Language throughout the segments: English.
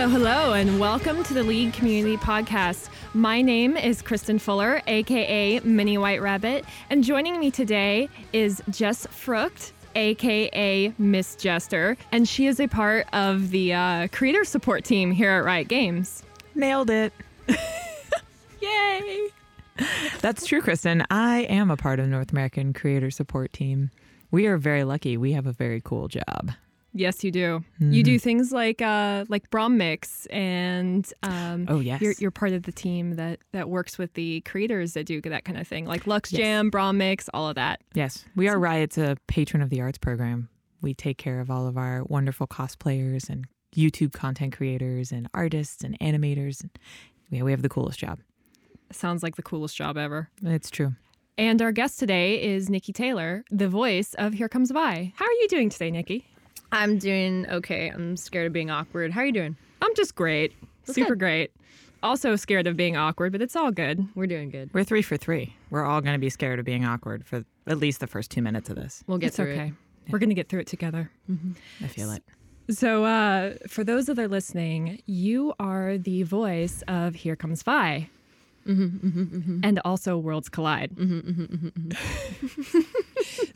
Hello, hello, hello, and welcome to the League Community Podcast. My name is Kristen Fuller, aka Mini White Rabbit, and joining me today is Jess Frucht, aka Miss Jester, and she is a part of the uh, creator support team here at Riot Games. Nailed it. Yay! That's true, Kristen. I am a part of the North American Creator Support Team. We are very lucky. We have a very cool job. Yes, you do. You do things like uh, like Brom Mix, and um, Oh, yes. you're, you're part of the team that that works with the creators that do that kind of thing, like Lux Jam, Brom Mix, all of that. Yes, we are Riot's a patron of the arts program. We take care of all of our wonderful cosplayers and YouTube content creators and artists and animators. Yeah, we have the coolest job. Sounds like the coolest job ever. It's true. And our guest today is Nicki Taylor, the voice of Here Comes Vi. How are you doing today, Nicki? I'm doing okay. I'm scared of being awkward. How are you doing? I'm just great. Super great. Also scared of being awkward, but it's all good. We're doing good. We're three for three. We're all going to be scared of being awkward for at least the first two minutes of this. We'll get It's through okay. it. We're going to get through it together. Mm-hmm. I feel it. So, uh, for those that are listening, you are the voice of Here Comes Vi. Mm-hmm, mm-hmm, and also Worlds Collide.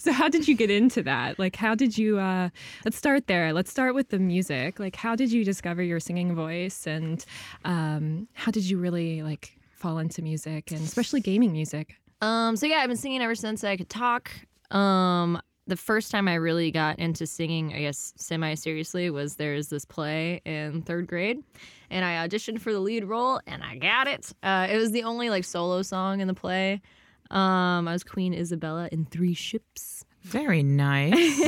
so, how did you get into that? Like, how did you? Uh, let's start there. Let's start with the music. Like, how did you discover your singing voice, and um, how did you really like fall into music, and especially gaming music? Um, so yeah, I've been singing ever since I could talk. Um, the first time I really got into singing, I guess semi seriously, was there's this play in third grade, and I auditioned for the lead role, and I got it. Uh, it was the only like solo song in the play. Um, I was Queen Isabella in Three Ships. Very nice.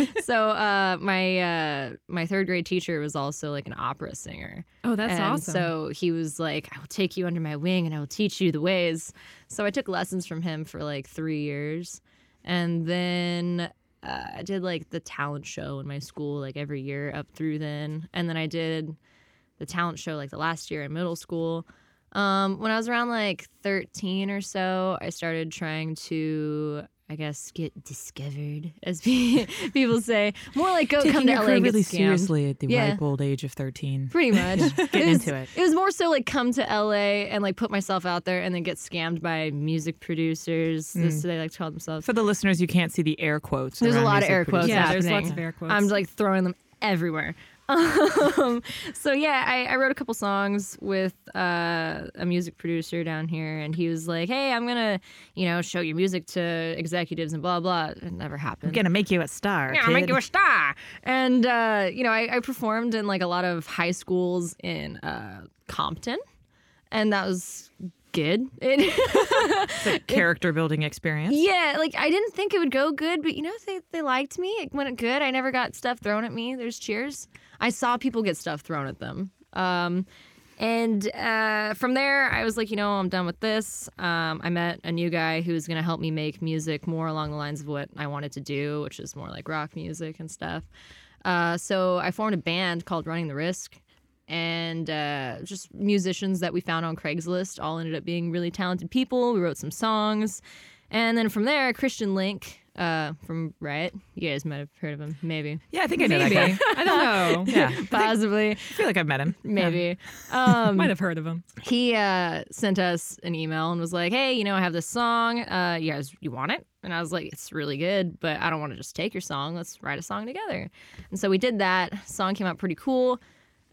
so uh, my uh, my third grade teacher was also like an opera singer. Oh, that's and awesome. So he was like, I will take you under my wing and I will teach you the ways. So I took lessons from him for like three years. And then uh, I did like the talent show in my school, like every year up through then. And then I did the talent show like the last year in middle school. Um, when I was around like 13 or so, I started trying to, I guess, get discovered, as people say. More like go come to your LA career get really scammed. seriously at the Yeah. ripe old age of 13. Pretty much. Getting was, into it. It was more so like come to LA and like put myself out there and then get scammed by music producers. Mm. This they like to call themselves. For the listeners, you can't see the air quotes. There's a lot of music air quotes producers. Yeah, there's lots of air quotes. I'm like throwing them everywhere. Um, so yeah, I, I wrote a couple songs with uh, a music producer down here, and he was like, "Hey, I'm gonna, you know, show your music to executives and blah blah." It never happened. I'm gonna make you a star. Yeah, kid. make you a star. And uh, you know, I, I performed in like a lot of high schools in uh, Compton, and that was good. It, character building experience. yeah, like I didn't think it would go good, but you know, they they liked me. It went good. I never got stuff thrown at me. There's cheers. I saw people get stuff thrown at them. Um, and uh, from there, I was like, you know, I'm done with this. Um, I met a new guy who was going to help me make music more along the lines of what I wanted to do, which is more like rock music and stuff. Uh, so I formed a band called Running the Risk. And uh, just musicians that we found on Craigslist all ended up being really talented people. We wrote some songs. And then from there, Christian Linke uh, from Riot. You guys might have heard of him, maybe. Yeah, I think I know that guy. I don't know. Yeah, possibly. I Possibly, feel like I've met him. maybe. Um, Might have heard of him. he uh, sent us an email and was like, "Hey, you know, I have this song. Uh, you guys, you want it?" And I was like, "It's really good, but I don't want to just take your song. Let's write a song together." And so we did that. Song came out pretty cool.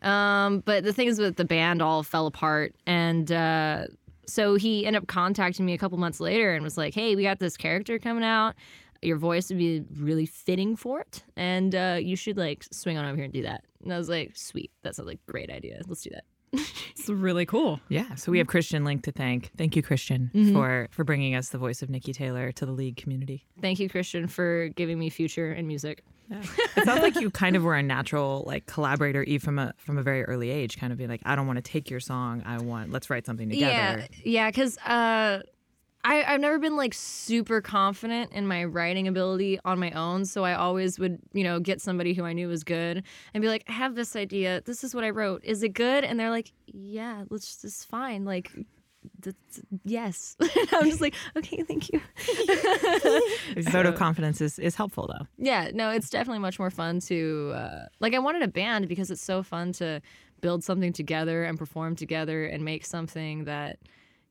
Um, but the things with the band all fell apart, and uh, so he ended up contacting me a couple months later and was like, "Hey, we got this character coming out. Your voice would be really fitting for it, and uh, you should like swing on over here and do that." And I was like, "Sweet, that sounds like a great idea. Let's do that." It's really cool. Yeah, so we have Christian Linke to thank. Thank you, Christian, for for bringing us the voice of Nicki Taylor to the league community. Thank you, Christian, for giving me future in music. It sounds like you kind of were a natural like collaborator, even from a from a very early age. Kind of be like, I don't want to take your song. I want let's write something together. Yeah, yeah, because uh, I I've never been like super confident in my writing ability on my own, so I always would you know get somebody who I knew was good and be like, I have this idea. This is what I wrote. Is it good? And they're like, Yeah, let's. This is fine. Like, that's, yes. I'm just like, okay, thank you. Vote of confidence is, is helpful though. Yeah, no, it's definitely much more fun to uh, like. I wanted a band because it's so fun to build something together and perform together and make something that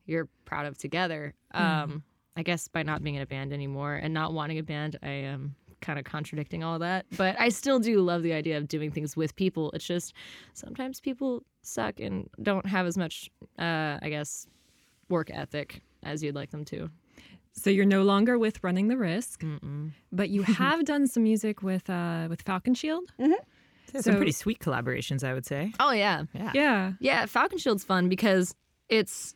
you're proud of together. Um, I guess by not being in a band anymore and not wanting a band, I am kind of contradicting all that. But I still do love the idea of doing things with people. It's just sometimes people suck and don't have as much, uh, I guess, work ethic as you'd like them to. So you're no longer with Running the Risk, but you have done some music with uh, with Falconshield. Yeah, So- some pretty sweet collaborations, I would say. Oh yeah, Yeah. Yeah. Yeah, Falconshield's fun because it's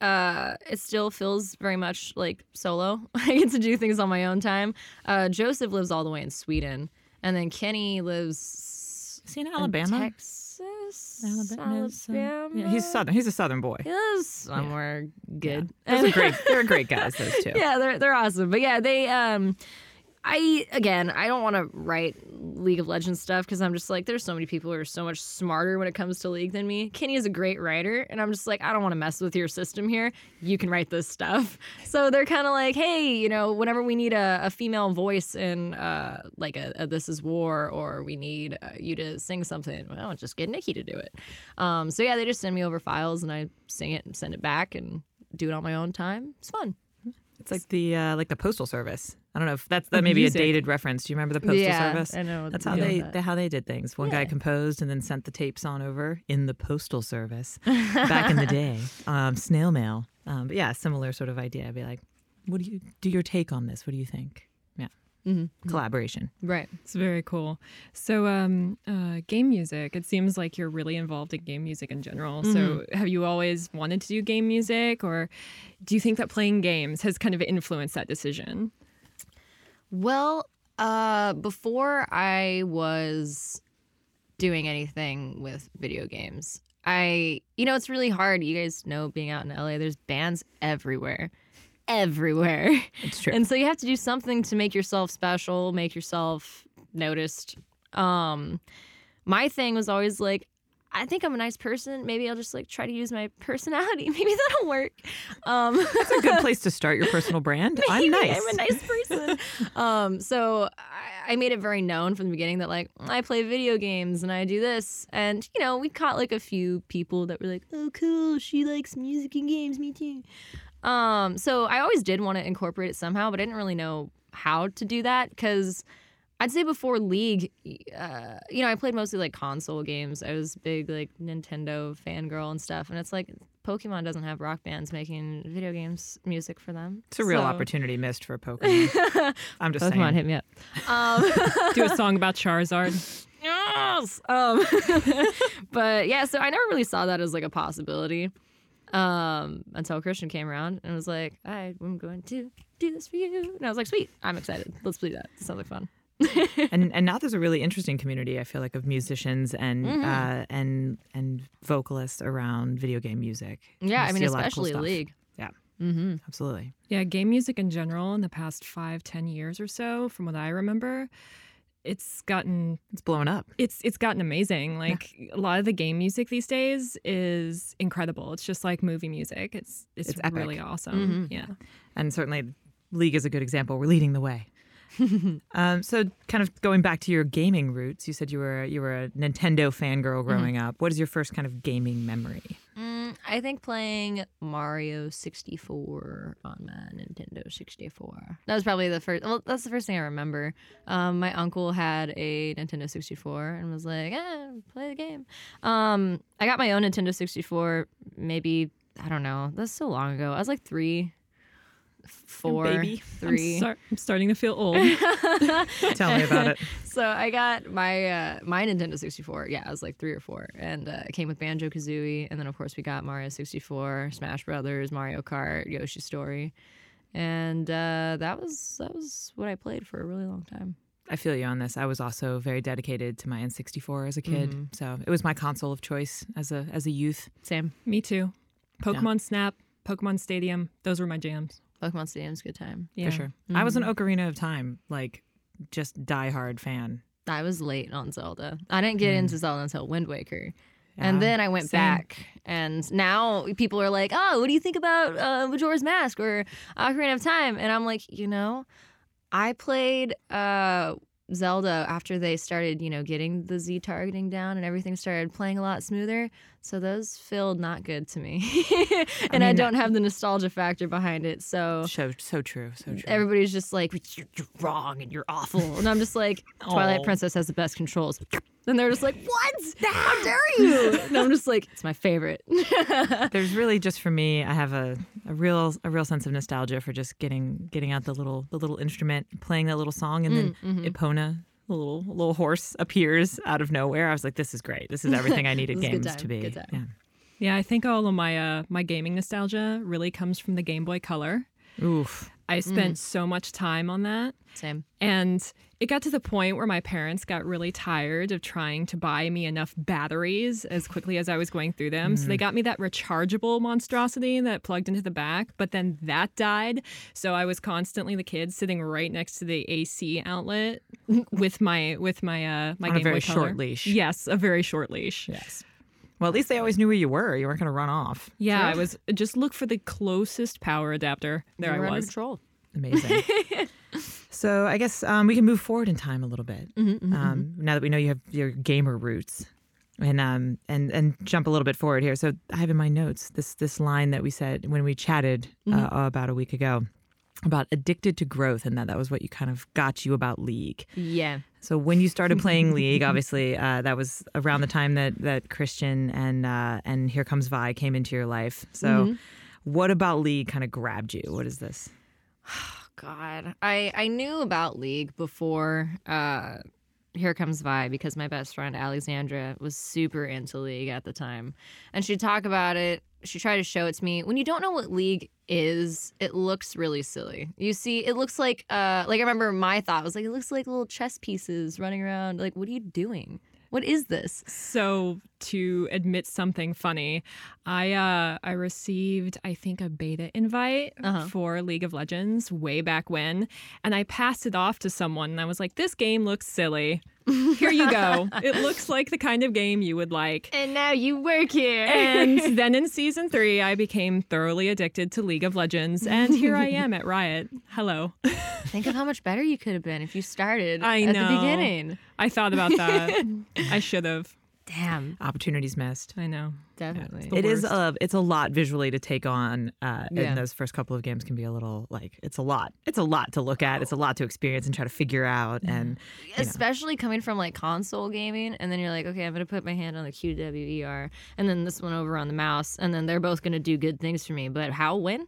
uh it still feels very much like solo. I get to do things on my own time. Uh Joseph lives all the way in Sweden and then Kenny lives Is he in in Alabama? Texas. Alabama. Alabama. yeah, he's southern. He's a southern boy. He lives somewhere good. Those are great. They're great guys. Those two. yeah, they're they're awesome. But yeah, they um I again, I don't want to write League of Legends stuff because I'm just like, there's so many people who are so much smarter when it comes to League than me. Kenny is a great writer, and I'm just like, I don't want to mess with your system here. You can write this stuff. So they're kind of like, hey, you know, whenever we need a, a female voice in uh, like a, a This Is War, or we need uh, you to sing something, well, just get Nicki to do it. Um, so yeah, they just send me over files, and I sing it and send it back, and do it on my own time. It's fun. It's like the uh, like the postal service. I don't know if that's that may be a dated reference. Do you remember the postal Yeah, service? I know That's how they, that. how they did things. One guy composed and then sent the tapes on over in the postal service back in the day. Um, snail mail. Um, but yeah, similar sort of idea. I'd be like, what do you do? Your take on this? What do you think? Yeah, Mm-hmm. collaboration. Right. It's very cool. So, um, uh, game music. It seems like you're really involved in game music in general. So, have you always wanted to do game music, or do you think that playing games has kind of influenced that decision? Well, uh, before I was doing anything with video games, I, you know, it's really hard. You guys know being out in LA, there's bands everywhere. Everywhere. It's true. And so you have to do something to make yourself special, make yourself noticed. Um, my thing was always like, I think I'm a nice person. Maybe I'll just like try to use my personality. Maybe that'll work. Um, That's a good place to start your personal brand. I'm nice. I'm a nice person. um, so I, I made it very known from the beginning that like I play video games and I do this, and you know we caught like a few people that were like, "Oh, cool, she likes music and games, me too." Um, so I always did want to incorporate it somehow, but I didn't really know how to do that because I'd say before League, uh, you know, I played mostly like console games. I was big like Nintendo fangirl and stuff, and it's like Pokemon doesn't have rock bands making video games music for them. It's a real So- opportunity missed for Pokemon. I'm just Pokemon, saying. hit me up. Um, Do a song about Charizard. yes. Um, but yeah, so I never really saw that as like a possibility um, until Christian came around and was like, I'm going to do this for you. And I was like, sweet, I'm excited. Let's do that. Sounds like fun. and and now there's a really interesting community I feel like of musicians and Mm-hmm. uh, and and vocalists around video game music. Yeah, I mean, see a lot of cool especially stuff. League. Yeah, Mm-hmm. absolutely. Yeah, game music in general in the past five, ten years or so, from what I remember, it's gotten It's blown up. it's it's gotten amazing. Like a lot of the game music these days is incredible. It's just like movie music. It's it's, It's really awesome. Yeah. and certainly League is a good example. We're leading the way. um, so, kind of going back to your gaming roots, you said you were you were a Nintendo fangirl growing up. What is your first kind of gaming memory? Mm, I think playing Mario 64 on my Nintendo 64. That was probably the first. Well, that's the first thing I remember. Um, my uncle had a Nintendo 64 and was like, eh, "Play the game." Um, I got my own Nintendo 64. Maybe I don't know. That's so long ago. I was like three, four, baby. three. I'm, start, I'm starting to feel old. Tell me about it. So I got my uh, my Nintendo 64. Yeah, I was like three or four, and uh, it came with Banjo Kazooie, and then of course we got Mario 64, Smash Brothers, Mario Kart, Yoshi Story, and uh, that was that was what I played for a really long time. I feel you on this. I was also very dedicated to my N64 as a kid, so it was my console of choice as a as a youth. Same. Me too. Pokemon Snap, Pokemon Stadium, those were my jams. Pokemon Stadium's a good time. Yeah. for sure. I was an Ocarina of Time, like just diehard fan. I was late on Zelda. I didn't get into Zelda until Wind Waker. And then I went same. back, and now people are like, "Oh, what do you think about uh, Majora's Mask or Ocarina of Time?" And I'm like, you know, I played uh, Zelda after they started, you know, getting the Z targeting down and everything started playing a lot smoother. So those feel not good to me, and I, mean, don't have the nostalgia factor behind it. So So so true. So true. everybody's just like, "You're, you're wrong and you're awful," and I'm just like, Twilight Oh. Princess has the best controls. And they're just like, "What? How dare you?" And I'm just like, "It's my favorite." There's really just for me, I have a, a real a real sense of nostalgia for just getting getting out the little the little instrument, playing that little song, and Mm, then mm-hmm. Epona, the little little horse appears out of nowhere. I was like, this is great. This is everything I needed This good games time, to be. good time. Yeah. Yeah, I think all of my uh, my gaming nostalgia really comes from the Game Boy Color. Oof. I spent Mm. so much time on that. Same. And it got to the point where my parents got really tired of trying to buy me enough batteries as quickly as I was going through them. So they got me that rechargeable monstrosity that plugged into the back, but then that died. So I was constantly the kid sitting right next to the AC outlet with my with my uh my On a Game very Boy short leash. Yes, a very short leash. Yes. Well, at least they always knew where you were. You weren't going to run off. Yeah, I was just look for the closest power adapter. There You I under was. control. Amazing. so I guess um, we can move forward in time a little bit. Mm-hmm, um, now that we know you have your gamer roots, and um, and and jump a little bit forward here. So I have in my notes this this line that we said when we chatted Mm-hmm. uh, about a week ago about addicted to growth, and that that was what you kind of got you about League. Yeah. So when you started playing League, obviously uh, that was around the time that that Christian and uh, and Here Comes Vi came into your life. So. Mm-hmm. What about League kind of grabbed you? What is this? God, I I knew about League before. Uh, here comes Vi because my best friend Alexandra was super into League at the time, and she'd talk about it. She tried to show it to me. When you don't know what League is, it looks really silly. You see, it looks like uh, like I remember my thought was like it looks like little chess pieces running around. Like, what are you doing? What is this? So to admit something funny, I uh I received I think a beta invite Uh-huh. for League of Legends way back when, and I passed it off to someone and I was like, "This game looks silly. Here you go. it looks like the kind of game you would like." And now you work here. And then in season three, I became thoroughly addicted to League of Legends, and here I am at Riot. Hello. think of how much better you could have been if you started I at know. the beginning. I thought about that. I should have. Damn, Opportunities missed. I know. definitely. The It is worst. a it's a lot visually to take on. Uh, Yeah. And those first couple of games can be a little like it's a lot. It's a lot to look at. It's a lot to experience and try to figure out. And you know. especially coming from like console gaming and then you're like okay i'm gonna put my hand on the qwer and then this one over on the mouse and then they're both gonna do good things for me but how when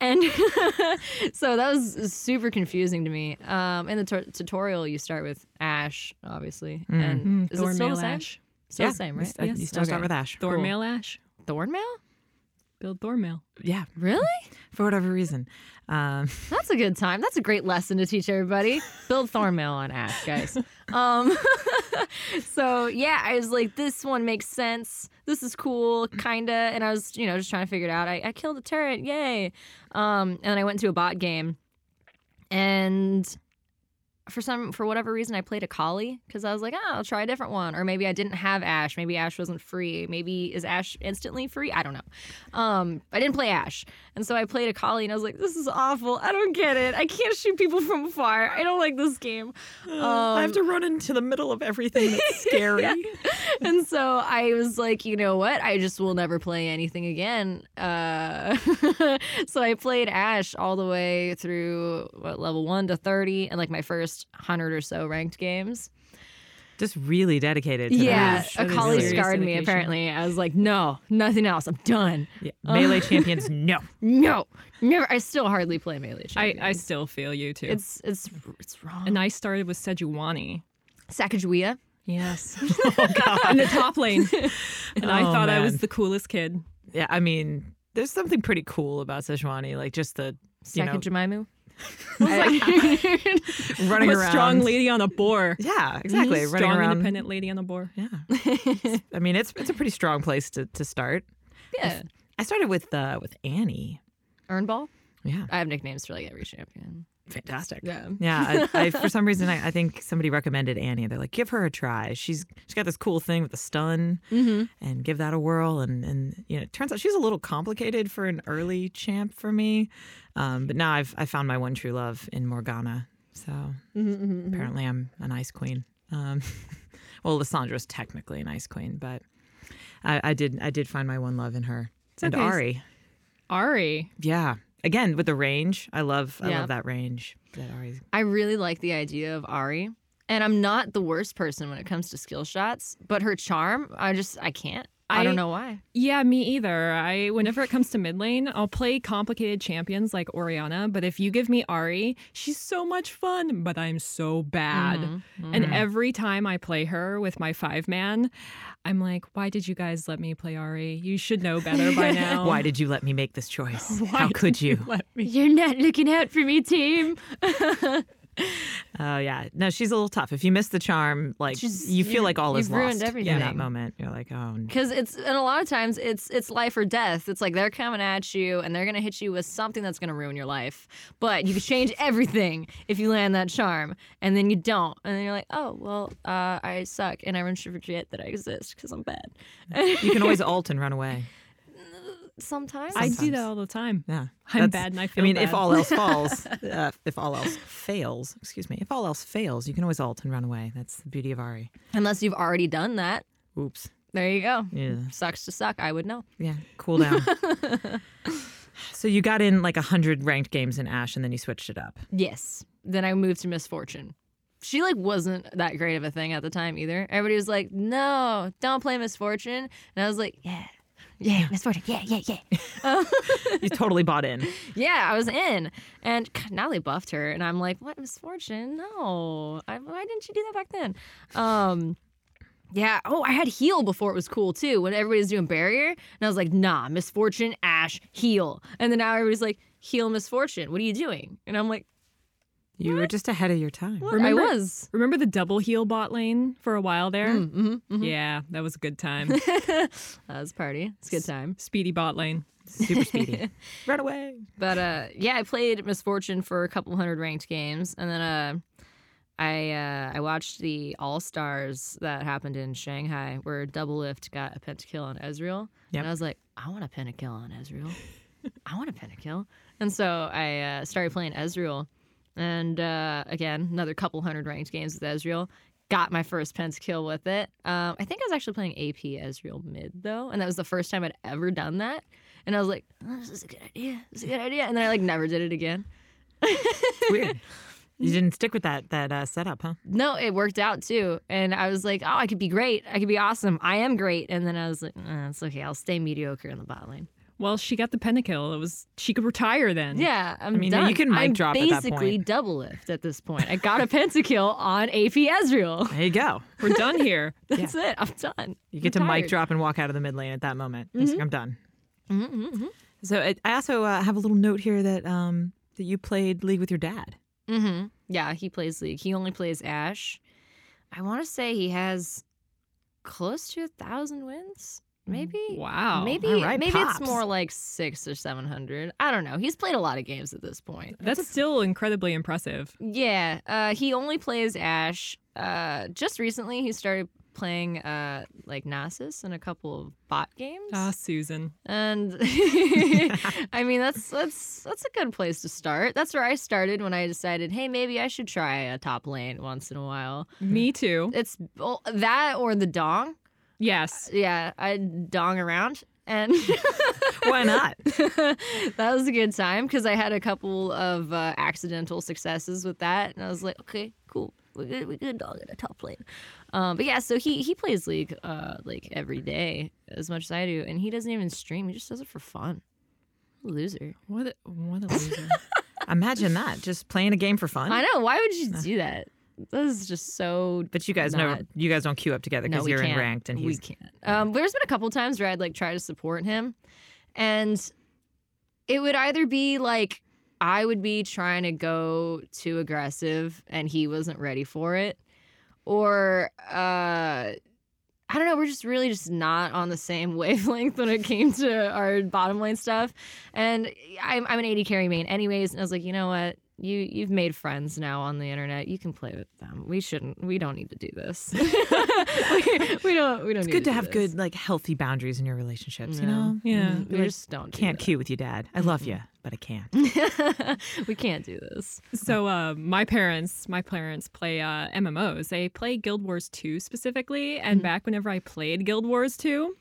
and so that was super confusing to me um in the tu- tutorial you start with Ashe obviously and is it still the Thornmail same Ashe. Still yeah, the same right st- You still start with Ashe. Thornmail Ashe. thornmail Build Thornmail. Yeah, really for whatever reason. Um, That's a good time. That's a great lesson to teach everybody. Build Thornmail on Ashe, guys. Um, so yeah, I was like, this one makes sense. This is cool, kinda. And I was, you know, just trying to figure it out. I, I killed a turret, yay! Um, and then I went into a bot game, and for some, for whatever reason, I played Akali because I was like, oh, I'll try a different one. Or maybe I didn't have Ashe. Maybe Ashe wasn't free. Maybe is Ashe instantly free? I don't know. Um, I didn't play Ashe, and so I played Akali, and I was like, this is awful. I don't get it. I can't shoot people from afar. I don't like this game. I have to run into the middle of everything that's scary. and so I was like, you know what? I just will never play anything again. Uh, so I played Ashe all the way through what level one to thirty, and like my first hundred or so ranked games. Just really dedicated. To yeah, that. a That is collie serious scarred me. Apparently, I was like, no, nothing else. I'm done. Yeah. Melee champions, no. No, never. I still hardly play melee. I, I still feel you too. it's it's it's wrong. and I started with Sejuani. Sacagawea. Yes. Oh, In the top lane. And I Oh, thought I was the coolest kid. Yeah, I mean, there's something pretty cool about Sejuani, like just the you know Sacagawea. running around. strong lady on a boar. Yeah, exactly. Mhm. Running Strong, around. independent lady on a boar. Yeah. I mean, it's it's a pretty strong place to, to start. yeah. I started with uh with Annie. Earn ball. Yeah. I have nicknames for like every champion. Fantastic. Yeah. Yeah. I, I, for some reason, I, I think somebody recommended Annie. They're like, give her a try. She's she's got this cool thing with the stun, and give that a whirl. And and you know, it turns out she's a little complicated for an early champ for me. Um, but now I've I found my one true love in Morgana. So apparently, I'm an ice queen. Um, well, Lissandra's technically an ice queen, but I, I did I did find my one love in her. and okay. Ahri, Ahri. yeah. Again with the range, I love I Yeah. love that range that Ahri's I really like the idea of Ahri. And I'm not the worst person when it comes to skill shots, but her charm, I just I can't. I, I- don't know why. Yeah, me either. I whenever it comes to mid lane, I'll play complicated champions like Orianna, but if you give me Ahri, she's so much fun, but I'm so bad. Mm-hmm. And every time I play her with my five man, I'm like, why did you guys let me play Ahri? You should know better by now. Why did you let me make this choice? Why How did could you? let me? You're not looking out for me, team. Oh yeah, no, she's a little tough. If you miss the charm, like She's- you feel like all is lost in everything. that moment. You're like, oh, no. Because it's and a lot of times it's it's life or death. It's like they're coming at you and they're gonna hit you with something that's gonna ruin your life. But you can change everything if you land that charm, and then you don't, and then you're like, oh well, uh, I suck, and everyone should forget that I exist because I'm bad. you can always alt and run away. Sometimes I do that all the time. Yeah, I'm That's- bad and I I feel mean, if all else falls, uh, if all else fails, excuse me, if all else fails, you can always alt and run away. That's the beauty of Ahri. unless you've already done that. Oops. There you go. Yeah. Sucks to suck. I would know. Yeah. Cool down. so you got in like a hundred ranked games in Ash, and then you switched it up. Yes. Then I moved to Miss Fortune. She like wasn't that great of a thing at the time either. Everybody was like, "No, don't play Miss Fortune," and I was like, "Yeah, yeah, Miss Fortune, yeah, yeah, yeah." You totally bought in. yeah, I was in, and God, now they buffed her, and I'm like, "What Miss Fortune? No, I, why didn't you do that back then?" Um, yeah. Oh, I had heal before it was cool too. When everybody was doing barrier, and I was like, "Nah, Misfortune, Ashe, heal," and then now everybody's like, "Heal Miss Fortune. What are you doing?" And I'm like, You were just ahead of your time. Remember- "I was." Remember the double heel bot lane for a while there? Mm-hmm, Yeah, that was a good time. That was a party. It's a good time. Speedy bot lane. Super speedy. run away. But uh, yeah, I played Miss Fortune for a couple hundred ranked games, and then uh, I uh, I watched the All Stars that happened in Shanghai, where Doublelift got a pentakill on Ezreal, Yep. and I was like, I want a pentakill on Ezreal. I want a pentakill, and so I uh, started playing Ezreal, and uh, again, another couple hundred ranked games with Ezreal. Got my first pentakill with it. Um, I think I was actually playing AP Ezreal mid though, and that was the first time I'd ever done that. And I was like, oh, "This is a good idea. This is a good idea." And then I like never did it again. Weird. You didn't stick with that that uh, setup, huh? No, it worked out too. And I was like, "Oh, I could be great. I could be awesome. I am great." And then I was like, eh, "It's okay. I'll stay mediocre in the bot lane." Well, she got the pentakill. It was she could retire then. Yeah, I'm mean, done. you can mic I'm drop at that basically point. Doublelift at this point. I got a pentakill on AP Ezreal. There you go. We're done here. That's it. I'm done. You get to I'm mic tired. drop and walk out of the mid lane at that moment. It's like, I'm done. Mm-hmm, So I I also uh, have a little note here that um that you played League with your dad. hmm Yeah, he plays League. He only plays Ashe. I want to say he has close to a thousand wins. Maybe. Wow. Maybe right, maybe pops. it's more like six or seven hundred. I don't know. He's played a lot of games at this point. That's still incredibly impressive. Yeah, uh, he only plays Ashe. Uh, just recently, he started playing uh, like Nasus in a couple of bot games, Ah, Susan. and I mean that's that's that's a good place to start. That's where I started when I decided, hey, maybe I should try a top lane once in a while. Me too. It's well, that or the dong. Yes. Yeah, I dong around. And Why not? that was a good time because I had a couple of uh, accidental successes with that, and I was like, okay, cool, we good, we good dog in a top lane. Um, but yeah, so he he plays League uh, like every day as much as I do, and he doesn't even stream; he just does it for fun. Loser. What a, what a loser. Imagine that. Just playing a game for fun. I know. Why would you do that? This is just so. But you guys know you guys don't queue up together because we you're in ranked and we he's can't. Um, there's been a couple times where I'd like try to support him, and it would either be like I would be trying to go too aggressive and he wasn't ready for it, or uh, I don't know. We're just really just not on the same wavelength when it came to our bottom lane stuff. And I'm I'm an AD carry main anyways, and I was like, you know what? You you've made friends now on the internet. You can play with them. We shouldn't. We don't need to do this. we, we don't. We don't. It's need good to do have this. good, like, healthy boundaries in your relationships. You know, Yeah. Mhm. We Like, just don't. Do can't that. cute with you, dad. I love you, but I can't. we can't do this. So uh, my parents, my parents play uh, MMOs. They play Guild Wars 2 specifically, and back whenever I played Guild Wars 2,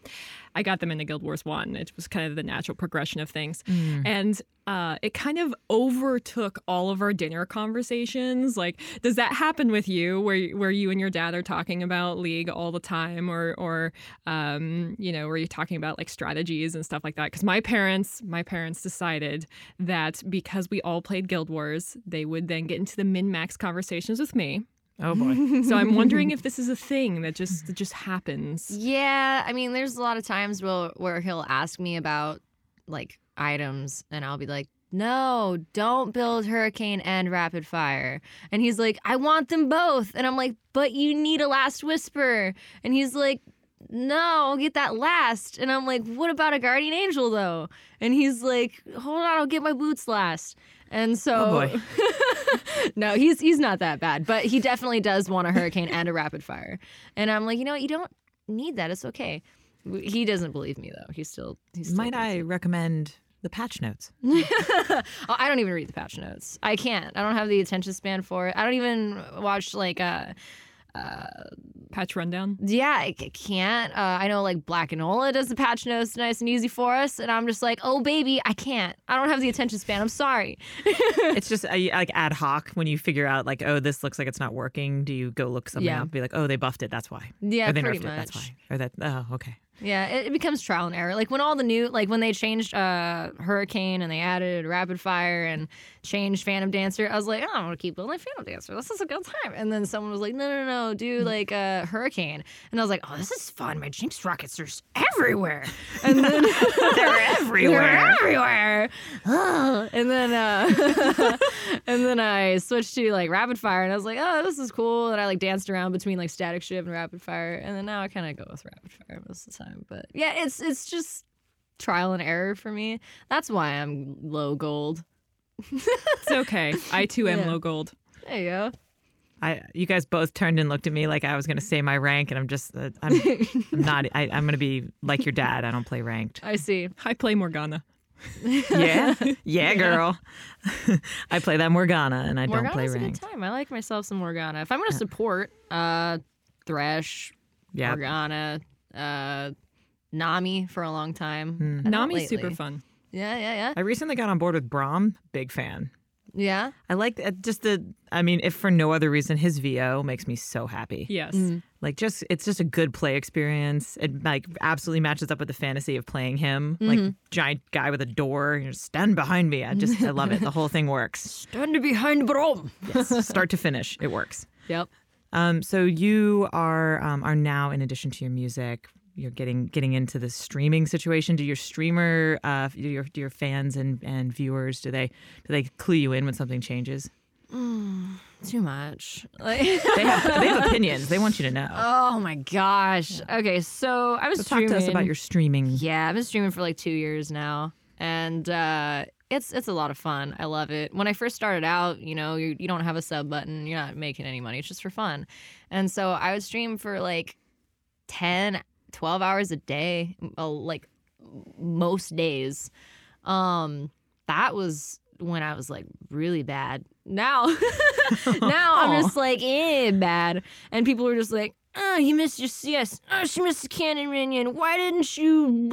I got them into Guild Wars 1. It was kind of the natural progression of things. And uh, it kind of overtook all of our dinner conversations. Like, does that happen with you where, where you and your dad are talking about League all the time or, or um, you know, where you're talking about like strategies and stuff like that? Because my parents, my parents decided that because we all played Guild Wars, they would then get into the min-max conversations with me. Oh boy. So I'm wondering if this is a thing that just that just happens. Yeah, I mean, there's a lot of times where where he'll ask me about like items, and I'll be like, "No, don't build hurricane and rapid fire." And he's like, "I want them both," and I'm like, "But you need a last whisper," and he's like. No, I'll get that last. And I'm like, what about a guardian angel though? And he's like, hold on, I'll get my boots last. And so Oh, boy. no, he's he's not that bad, but he definitely does want a hurricane and a rapid fire. And I'm like, you know what? You don't need that. It's okay. He doesn't believe me though. He's still he's still Might I recommend the patch notes? Oh, I don't even read the patch notes. I can't. I don't have the attention span for it. I don't even watch like uh Patch rundown. yeah, I c- can't. Uh, I know like Black and Ola does the patch notes nice and easy for us, and I'm just like, oh baby, I can't. I don't have the attention span. I'm sorry. it's just uh, like ad hoc when you figure out like, oh, this looks like it's not working. Do you go look something Yeah. up? Be like, oh, they buffed it. That's why. Yeah, or they pretty nerfed it. That's why. Or that. Oh, okay. Yeah, it, it becomes trial and error. Like when all the new, like when they changed uh, Hurricane and they added Rapid Fire and changed Phantom Dancer, I was like, oh, I want to keep building Phantom Dancer. This is a good time. And then someone was like, no, no, no, do like uh, Hurricane. And I was like, oh, this is fun. My Jinx rockets are everywhere. And then They're everywhere. They're everywhere. Ugh. and then uh and then I switched to like rapid fire and I was like, oh, this is cool. And I like danced around between like Statikk Shiv and rapid fire. And then now I kind of go with rapid fire most of the time. But yeah, it's it's just trial and error for me. That's why I'm low gold. It's okay. I too am Yeah. low gold. There you go. I, you guys both turned and looked at me like I was going to say my rank, and I'm just, uh, I'm, I'm not. I, I'm going to be like your dad. I don't play ranked. I see. I play Morgana. Yeah, yeah, girl. I play that Morgana, and I don't play ranked. a good time. I like myself some Morgana. If I'm gonna support uh Thresh, Yeah, Morgana, uh Nami for a long time. Not Nami's super fun. Yeah, yeah, yeah. I recently got on board with Braum. Big fan. Yeah. I like uh, just the. I mean, if for no other reason, his VO makes me so happy. Yes. Like, just it's just a good play experience. It like absolutely matches up with the fantasy of playing him, like giant guy with a door. You know, stand behind me. I just I love it. The whole thing works. Stand behind Braum. Yes, start to finish, it works. Yep. Um, so you are um, are now, in addition to your music, you're getting getting into the streaming situation. Do your streamer, uh, do your do your fans and, and viewers, do they do they clue you in when something changes? Too much. Like, They have they have opinions. They want you to know. oh my gosh. Okay, so I was So talk to us about your streaming. Yeah, I've been streaming for like two years now, and uh, it's it's a lot of fun. I love it. When I first started out, you know, you you don't have a sub button, you're not making any money. It's just for fun, and so I would stream for like 10, 12 hours a day, like most days. Um, that was when I was like really bad. Now, now I'm just like eh, bad, and people were just like. Ah, oh, you missed your CS. Oh, ah, she missed the cannon minion. Why didn't you?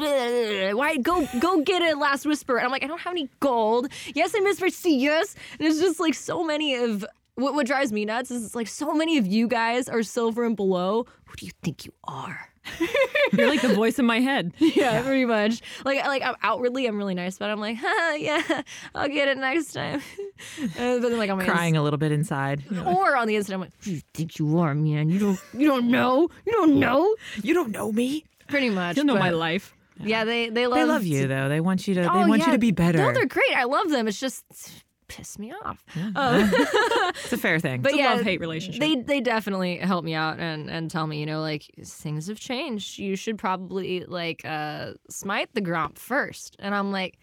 Why go go get a last whisper? And I'm like, I don't have any gold. Yes, I missed my CS. And it's just like so many of what, what drives me nuts is it's like so many of you guys are silver and below. Who do you think you are? You're like the voice in my head. Yeah, pretty much. Like, like I'm outwardly, I'm really nice, but I'm like, huh, yeah, I'll get it next time. but then, like, I'm Crying a little bit inside. or on the inside, I'm like, you think you are, man? You don't, you don't know, you don't know. You don't know me. Pretty much. You'll know my life. Yeah, they they love They love you though. They want you to. They Oh, want you to be better. No, they're great. I love them. It's just piss me off. it's a fair thing. But It's a yeah, love-hate relationship. They they definitely help me out and and tell me, you know, like things have changed. You should probably like uh smite the Gromp first. And I'm like,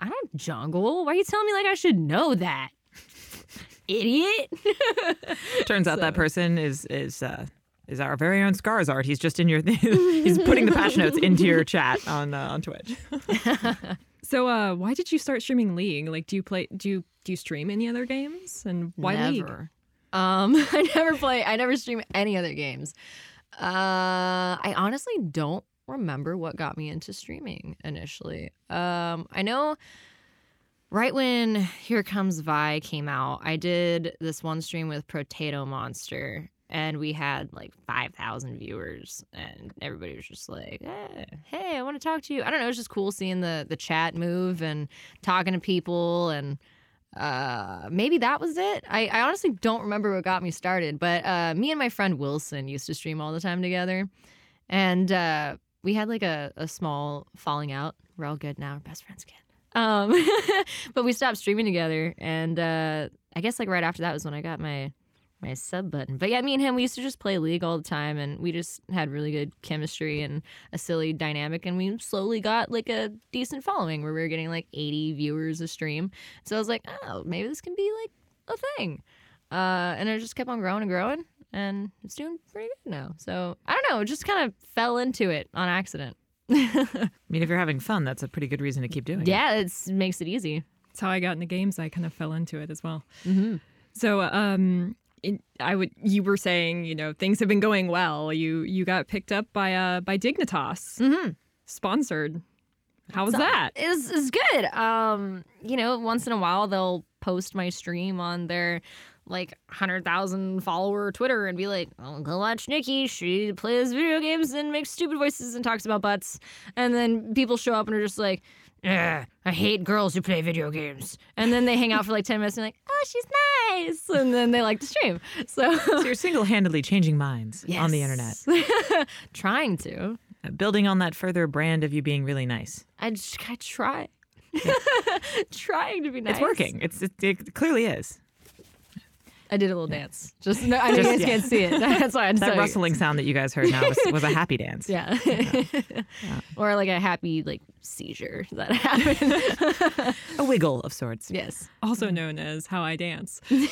I don't jungle. Why are you telling me like I should know that? idiot. Turns out that person is is uh, is our very own Scarizard. He's just in your he's putting the patch notes into your chat on uh, on Twitch. So, uh, why did you start streaming League? Like, do you play? Do you do you stream any other games? And why League? Never. Um, I never play. I never stream any other games. Uh, I honestly don't remember what got me into streaming initially. Um, I know right when Here Comes Vi came out, I did this one stream with Potato Monster, and we had like five thousand viewers, and everybody was just like, "Hey, hey, I want to talk to you." I don't know. It was just cool seeing the the chat move and talking to people and uh maybe that was it I, I honestly don't remember what got me started but uh me and my friend wilson used to stream all the time together and uh we had like a, a small falling out we're all good now we're best friends again um but we stopped streaming together and uh i guess like right after that was when i got my my sub button but yeah me and him we used to just play league all the time and we just had really good chemistry and a silly dynamic and we slowly got like a decent following where we were getting like 80 viewers a stream so i was like oh maybe this can be like a thing uh, and it just kept on growing and growing and it's doing pretty good now so i don't know it just kind of fell into it on accident I mean, if you're having fun, that's a pretty good reason to keep doing it. yeah it makes it easy That's how I got into games. I kind of fell into it as well. mm-hmm. So, um, it, I would. You were saying, you know, things have been going well. You you got picked up by uh by Dignitas, Mm-hmm. sponsored. How was that? is is good. Um, you know, once in a while they'll post my stream on their like hundred thousand follower Twitter and be like, "Oh, go watch Nicki. She plays video games and makes stupid voices and talks about butts." And then people show up and are just like, "Ugh, I hate girls who play video games." And then they hang out for like ten minutes and like, "Oh, she's nice," and then they like to stream. So. So you're single-handedly changing minds on the internet, trying to. uh, building on that further brand of you being really nice. I just I try, trying to be nice. It's working. It's it, it clearly is. I did a little dance. Just no, I know you Just- guys yeah. can't see it. That's why I That rustling sound that you guys heard now was, was a happy dance. Yeah. or like a happy like seizure that happened. A wiggle of sorts. yes. Also mm-hmm. known as how I dance. There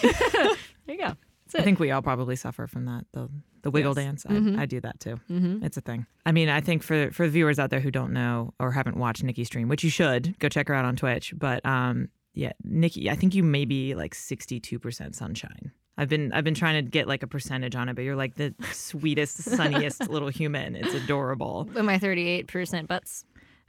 you go. That's I think we all probably suffer from that. The the wiggle Yes. dance. I, mm-hmm. I do that too. Mm-hmm. It's a thing. I mean, I think for for the viewers out there who don't know or haven't watched Nicki stream, which you should, go check her out on Twitch. But um, yeah, Nicki, I think you may be like sixty two percent sunshine. I've been I've been trying to get like a percentage on it, but you're like the sweetest, sunniest little human. It's adorable. With my 38% butts.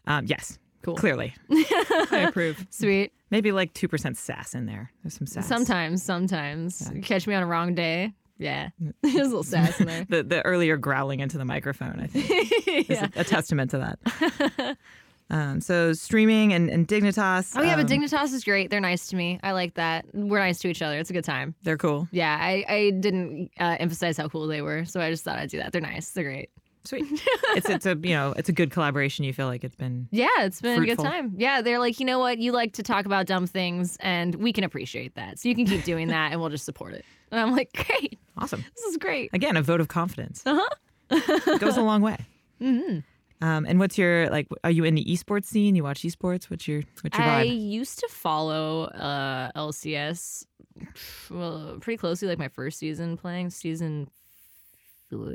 Um, yes, Cool. clearly, I approve. Sweet. maybe like two percent sass in there. There's some sass. Sometimes, sometimes. You catch me on a wrong day. Yeah. There's a little sass in there. the the earlier growling into the microphone, I think. is a, a testament to that. Um, so streaming and, and Dignitas. Oh yeah, but um, Dignitas is great. They're nice to me. I like that. We're nice to each other. It's a good time. they're cool. Yeah, I, I didn't uh, emphasize how cool they were, so I just thought I'd do that. They're nice. They're great. Sweet. it's it's a you know it's a good collaboration. You feel like it's been Yeah, it's been a good time. Yeah, they're like, you know what? You like to talk about dumb things, and we can appreciate that. So you can keep doing that, and we'll just support it. And I'm like, great. awesome. This is great. Again, a vote of confidence. Uh huh. goes a long way. Mm-hmm. Um, and what's your like? Are you in the esports scene? You watch esports? What's your what's your I vibe? I used to follow uh, LCS well, pretty closely, like my first season playing season four,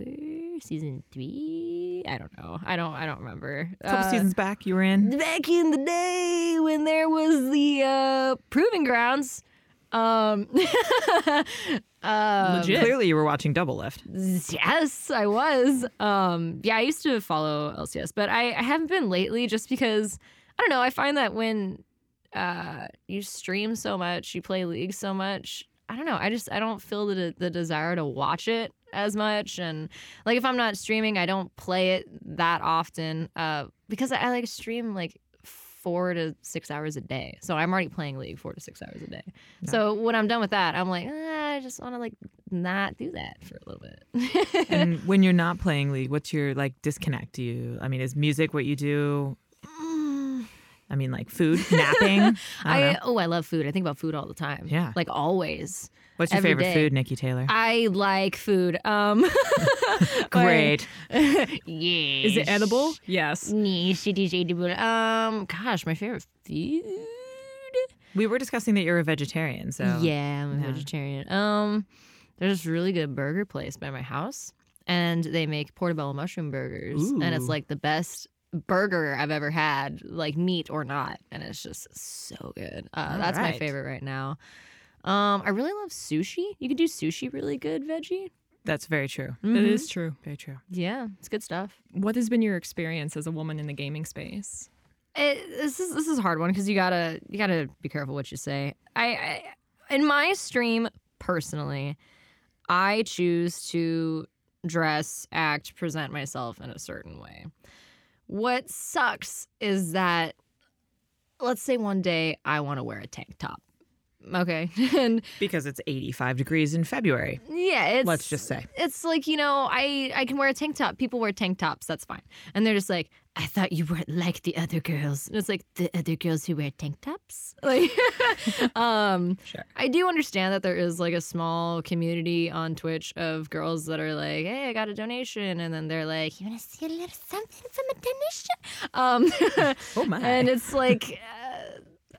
season three. I don't know. I don't. I don't remember. A couple Uh, seasons back, you were in. back in the day when there was the uh, proving grounds. Um, um, Legit. Clearly, you were watching Doublelift. Yes, I was. Um, yeah, I used to follow LCS, but I, I haven't been lately just because I don't know. I find that when uh, you stream so much, you play League so much. I don't know. I just I don't feel the the desire to watch it as much, and like if I'm not streaming, I don't play it that often. Uh, because I, I like stream like four to six hours a day. So I'm already playing League four to six hours a day. So when I'm done with that, I'm like, "Ah, I just want to like not do that for a little bit. and when you're not playing League, what's your like disconnect? Do you? I mean, is music what you do? I mean, like food, napping. I, I oh, I love food. I think about food all the time. Yeah. like always. What's your favorite day. food, Nicki Taylor? I like food. Um, Great. yeah. Is it edible? Yes. Niche, it is edible. Um, gosh, my favorite food. We were discussing that you're a vegetarian, so Yeah, I'm a yeah. vegetarian. Um, there's this really good burger place by my house, and they make portobello mushroom burgers, and it's like the best burger I've ever had, like meat or not, and it's just so good. Uh, All that's my favorite right now. Um, I really love sushi. You can do sushi really good, veggie. that's very true. That Mhm. is true. Very true. Yeah, it's good stuff. What has been your experience as a woman in the gaming space? it, this is this is a hard one because you gotta you gotta be careful what you say. I, I in my stream personally, I choose to dress, act, present myself in a certain way. What sucks is that let's say one day I want to wear a tank top. Okay. and Because it's 85 degrees in February. yeah, it's Let's just say. it's like you know I I can wear a tank top. People wear tank tops. That's fine. And they're just like, I thought you weren't like the other girls. And it's like the other girls who wear tank tops. Like, um, Sure. I do understand that there is like a small community on Twitch of girls that are like, hey, I got a donation, and then they're like, you want to see a little something from a donation? Um, Oh my. and it's like, uh,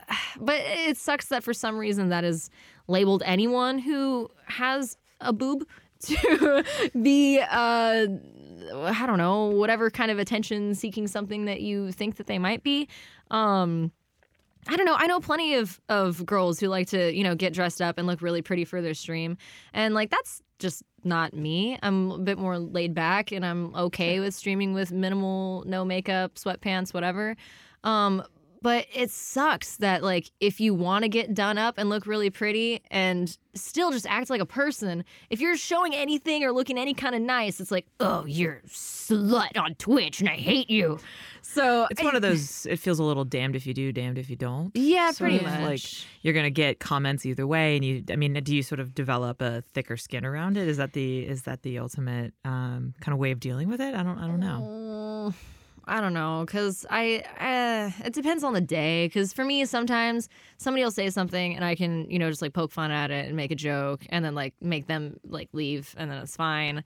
but it sucks that for some reason that is labeled anyone who has a boob to be, uh, I don't know, whatever kind of attention seeking something that you think that they might be. Um, I don't know. I know plenty of of girls who like to, you know, get dressed up and look really pretty for their stream. And like that's just not me. I'm a bit more laid back and I'm okay with streaming with minimal no makeup, sweatpants, whatever. Um but it sucks that like if you want to get done up and look really pretty and still just act like a person, if you're showing anything or looking any kind of nice, it's like, "Oh, you're slut on Twitch and I hate you." So it's one of those, it feels a little damned if you do, damned if you don't. Yeah, pretty much. Like you're gonna get comments either way, and you. I mean, do you sort of develop a thicker skin around it? Is that the is that the ultimate um, kind of way of dealing with it? I don't. I don't know. Mm, I don't know, cause I uh, it depends on the day. Cause for me, sometimes somebody will say something and I can you know just like poke fun at it and make a joke and then like make them like leave and then it's fine.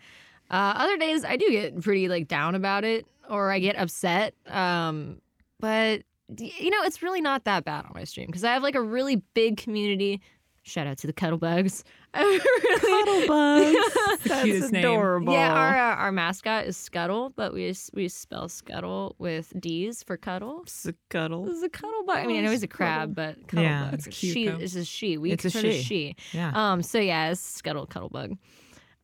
Uh, other days I do get pretty like down about it or I get upset. Um, but you know it's really not that bad on my stream because I have like a really big community. Shout out to the Cuddlebugs. really, That's cutest name. adorable. yeah, our uh, our mascot is Scuttle, but we we spell Scuttle with D's for cuddle. Scuttle. It's a cuddle bug. I mean, I know he's a crab, but cuddle Yeah, bug. it's cute, she though. this is she. We It's a consider she. she. Yeah, Um. So yeah, it's Scuttle Cuddlebug.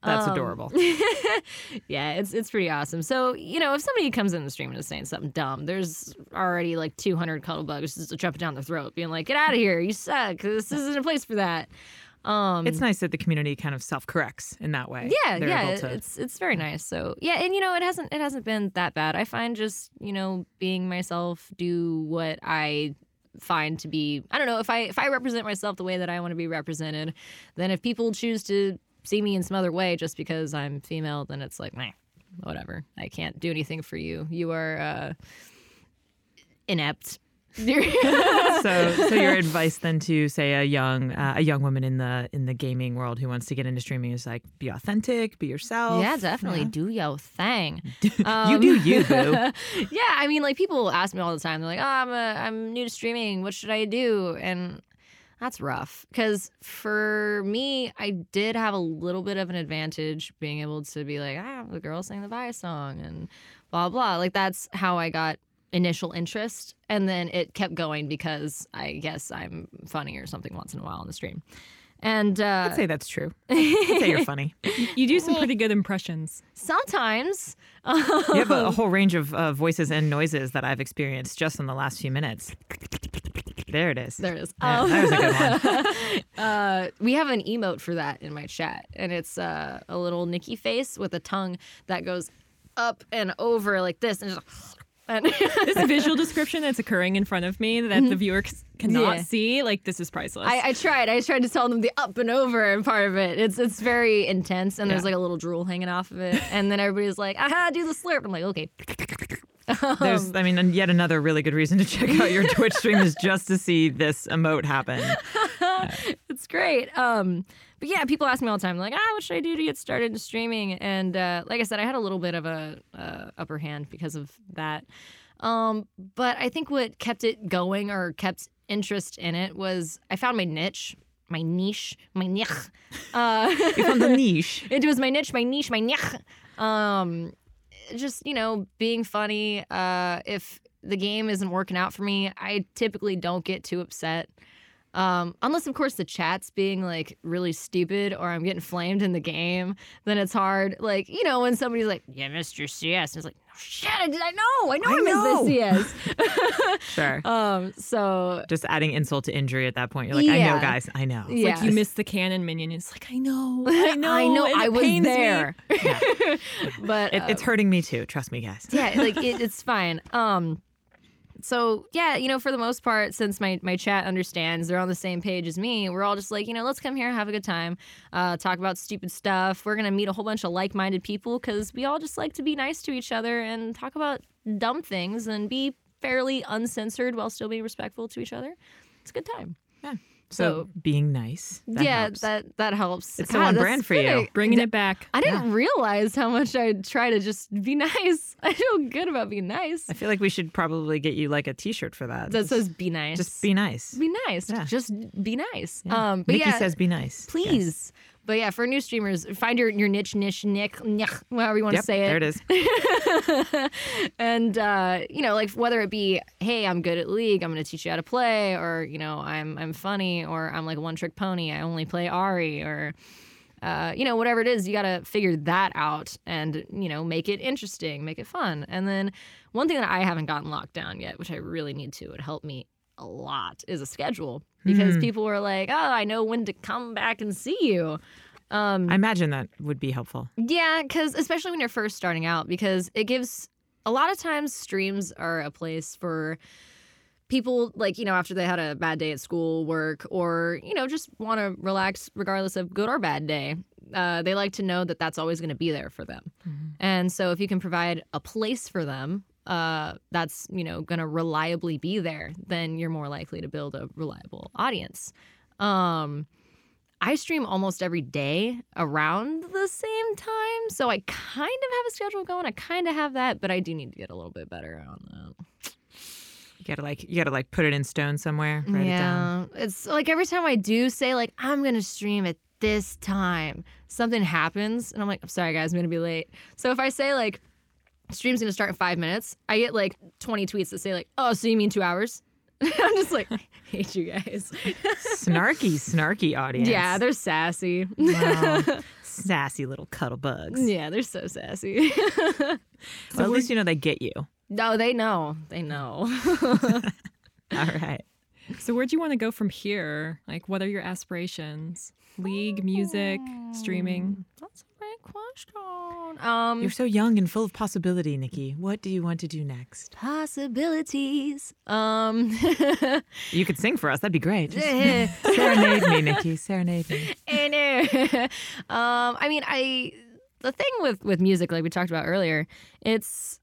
that's um, adorable. yeah, it's it's pretty awesome. So you know, if somebody comes in the stream and is saying something dumb, there's already like 200 Cuddlebugs just jumping down their throat, being like, "Get out of here! You suck! This isn't a place for that." Um, It's nice that the community kind of self corrects in that way. yeah, They're yeah, to- it's it's very nice. So yeah, and you know, it hasn't it hasn't been that bad. I find just you know being myself, do what I find to be. I don't know if I if I represent myself the way that I want to be represented, then if people choose to see me in some other way just because I'm female, then it's like, meh, whatever. I can't do anything for you. You are uh, inept. so, so your advice then to say a young uh, a young woman in the in the gaming world who wants to get into streaming is like be authentic, be yourself. Yeah, definitely. Do your thing. you Um, do you, boo. yeah, I mean, like people ask me all the time. They're like, "Oh, I'm a, I'm new to streaming. What should I do?" And that's rough because for me, I did have a little bit of an advantage being able to be like, "Ah, the girl sang the Vi song," and blah blah. Like that's how I got initial interest, and then it kept going because I guess I'm funny or something once in a while on the stream. And uh, I'd say that's true. I'd say you're funny. You do some pretty good impressions. sometimes You have a, a whole range of uh, voices and noises that I've experienced just in the last few minutes. There it is. There it is. Yeah, Um, that was a good one. uh, we have an emote for that in my chat, and it's uh, a little Nicki face with a tongue that goes up and over like this, and, just, and This visual description that's occurring in front of me that the viewer c- cannot Mm-hmm. Yeah. see, like this is priceless. I, I tried. I tried to tell them the up and over and part of it. It's it's very intense, and there's like a little drool hanging off of it, and then everybody's like, "Aha, do the slurp." I'm like, "Okay." There's, I mean, and yet another really good reason to check out your Twitch stream is just to see this emote happen. it's great. Um, but yeah, people ask me all the time, like, ah, what should I do to get started in streaming? And uh, like I said, I had a little bit of a uh, upper hand because of that. Um, but I think what kept it going or kept interest in it was I found my niche, my niche, my niche. Uh, You found the niche. it was my niche, my niche, my niche. Um, just you know, being funny. Uh, if the game isn't working out for me, I typically don't get too upset. Um, unless of course the chat's being like really stupid or I'm getting flamed in the game, then it's hard. Like, you know, when somebody's like, Yeah, Mr. CS, and it's like, oh, shit, I did I know, I know I I, know. missed the CS. Sure. um, so Just adding insult to injury at that point. You're like, I know, guys. I know. Yeah. Like you missed the cannon minion. It's like I know, I know, I know I was there. Yeah. but It, uh, it's hurting me too. Trust me, guys. yeah, like it, it's fine. Um, so yeah, you know, for the most part, since my my chat understands, they're on the same page as me. We're all just like, you know, let's come here, have a good time, uh, talk about stupid stuff. We're gonna meet a whole bunch of like minded people because we all just like to be nice to each other and talk about dumb things and be fairly uncensored while still being respectful to each other. It's a good time. So, being nice. That yeah, helps. that that helps. It's so God, on brand for you. pretty- Bringing it back. I didn't realize how much I try to just be nice. I feel good about being nice. I feel like we should probably get you like a T-shirt for that. That Just- says be nice. just be nice. be nice. Yeah. Just be nice. Yeah. Um, but Nicki yeah, says be nice. please. But yeah, for new streamers, find your, your niche, niche, nick, nick, however you want Yes. to say it. there it is. and uh, you know, like whether it be, hey, I'm good at League, I'm going to teach you how to play, or you know, I'm I'm funny, or I'm like a one trick pony, I only play Ahri, or uh, you know, whatever it is, you got to figure that out and you know, make it interesting, make it fun. And then one thing that I haven't gotten locked down yet, which I really need to, would help me a lot, is a schedule because Hmm. people are like, oh, I know when to come back and see you. Um, I imagine that would be helpful. yeah, because especially when you're first starting out, because it gives a lot of times streams are a place for people like you know after they had a bad day at school, work, or you know just want to relax regardless of good or bad day. Uh, they like to know that that's always going to be there for them, and so if you can provide a place for them. Uh, that's you know gonna reliably be there, then you're more likely to build a reliable audience. Um, I stream almost every day around the same time. So I kind of have a schedule going. I kind of have that, but I do need to get a little bit better on that. You gotta like you gotta like put it in stone somewhere. Write it down. yeah. It's like every time I do say, like, I'm going to stream at this time, something happens. And I'm like, I'm sorry, guys, I'm going to be late. So if I say, like, stream's going to start in five minutes, I get like 20 tweets that say, like, oh, so you mean two hours? I'm just like, hate you guys. Snarky, snarky audience. Yeah, they're sassy. Wow. sassy little cuddle bugs. yeah, they're so sassy. Well, at least you know they get you. No, they know. They know. All right. So where do you want to go from here? Like, what are your aspirations? League, music, oh. streaming. That's a great question. Um, You're so young and full of possibility, Nicki. What do you want to do next? possibilities. Um, You could sing for us. That'd be great. Just serenade me, Nicki. Serenade me. um, I mean, I the thing with with music, like we talked about earlier, it's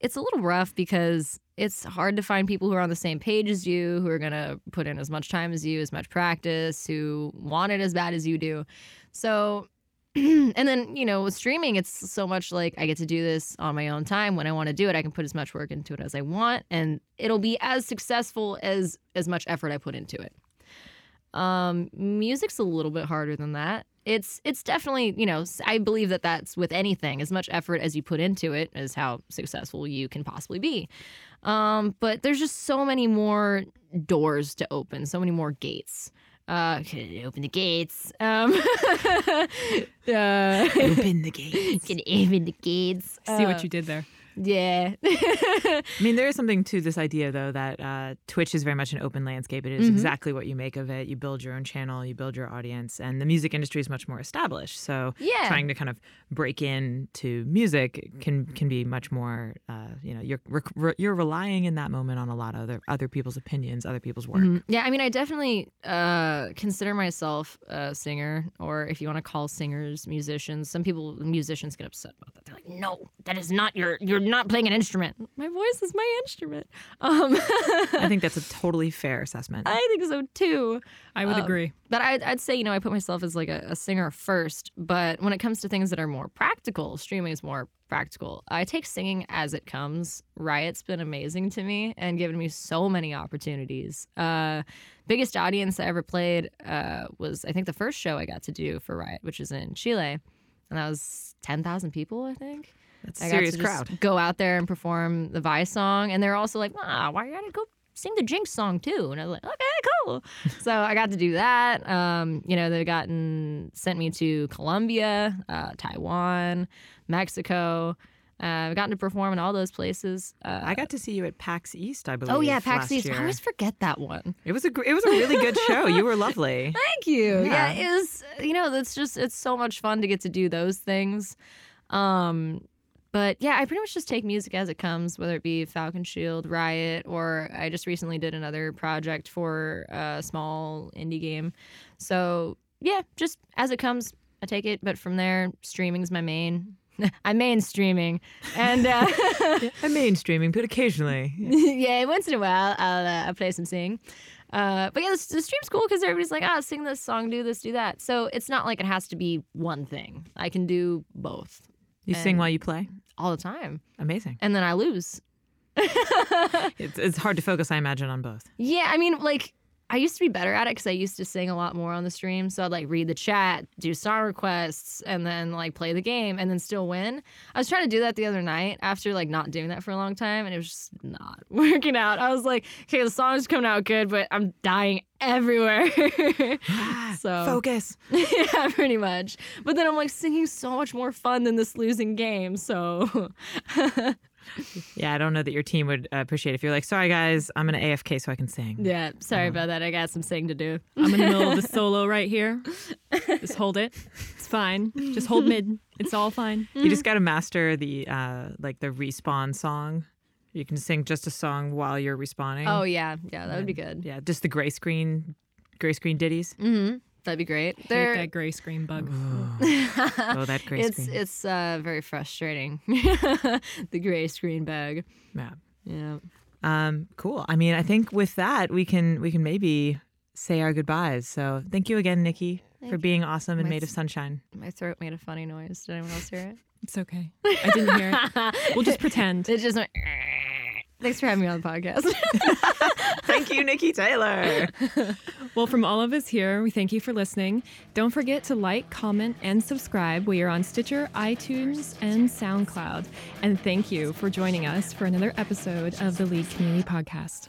it's a little rough because it's hard to find people who are on the same page as you, who are gonna put in as much time as you, as much practice, who want it as bad as you do. So. and then you know with streaming it's so much like i get to do this on my own time when i want to do it i can put as much work into it as i want and it'll be as successful as as much effort i put into it um, music's a little bit harder than that. It's it's definitely you know i believe that that's with anything as much effort as you put into it is how successful you can possibly be. Um, but there's just so many more doors to open, so many more gates. Uh, open the gates. Um, uh, Open the gate. can open the gates. See Uh, what you did there. Yeah. I mean, there is something to this idea, though, that uh, Twitch is very much an open landscape. It is Mhm. exactly what you make of it. You build your own channel, you build your audience, and the music industry is much more established. So, Yeah. trying to kind of break into music can can be much more. Uh, you know, you're re- you're relying in that moment on a lot of other other people's opinions, other people's work. Mhm. Yeah, I mean, I definitely uh, consider myself a singer, or if you want to call singers musicians. Some people, musicians, get upset about that. They're like, no, that is not your your. You're not playing an instrument. My voice is my instrument. Um, I think that's a totally fair assessment. I think so too. I would Um, agree. But I'd, I'd say, you know, I put myself as like a, a singer first. But when it comes to things that are more practical, streaming is more practical. I take singing as it comes. Riot's been amazing to me and given me so many opportunities. Uh, biggest audience I ever played uh, was, I think, the first show I got to do for Riot, which is in Chile. And that was 10,000 people, I think. That's a I serious got to just crowd. Go out there and perform the Vi's song, and they're also like, "Ah, why you gotta go sing the Jinx song too?" And I was like, "Okay, cool." so I got to do that. Um, you know, they've gotten sent me to Colombia, uh, Taiwan, Mexico. Uh, I've gotten to perform in all those places. Uh, I got to see you at PAX East, I believe. oh yeah, PAX East. I always forget that one. It was a it was a really good show. You were lovely. Thank you. Yeah. Yeah. it was. You know, it's just it's so much fun to get to do those things. Um, but yeah, I pretty much just take music as it comes, whether it be Falconshield, Riot, or I just recently did another project for a small indie game. So yeah, just as it comes, I take it. But from there, streaming's my main. I'm main streaming, and uh, I'm mainstreaming, but occasionally. yeah, once in a while I'll, uh, I'll play some sing. Uh, but yeah, the, the stream's cool because everybody's like, ah, sing this song, do this, do that. So it's not like it has to be one thing. I can do both You sing while you play. all the time, Amazing. and then I lose. It's, it's hard to focus, I imagine, on both. Yeah, I mean, like I used to be better at it because I used to sing a lot more on the stream. So I'd like read the chat, do song requests, and then like play the game, and then still win. I was trying to do that the other night after like not doing that for a long time, and it was just not working out. I was like, okay, the song's coming out good, but I'm dying everywhere. so Focus. yeah, pretty much. But then I'm like singing so much more fun than this losing game. So Yeah, I don't know that your team would uh, appreciate if you're like, sorry guys, I'm gonna AFK so I can sing. yeah, sorry about that. I got some sing to do. I'm in the middle of the solo right here. Just hold it. It's fine. Just hold mid. It's all fine. You just gotta master the uh like the respawn song. You can sing just a song while you're respawning. Oh yeah, yeah, that would be good. yeah, just the gray screen, gray screen ditties. Mm-hmm. That'd be great. Hate There, that gray screen bug. oh, that gray it's screen. it's uh, very frustrating. the gray screen bug. yeah. Yeah. Um, cool. I mean, I think with that we can we can maybe say our goodbyes. So thank you again, Nicki, for being awesome and My made of sunshine. My throat made a funny noise. Did anyone else hear it? It's okay. I didn't hear it. We'll just pretend. It just went. Thanks for having me on the podcast. Thank you, Nicki Taylor. Well, from all of us here, we thank you for listening. Don't forget to like, comment, and subscribe. We are on Stitcher, iTunes, and SoundCloud. And thank you for joining us for another episode of the League Community Podcast.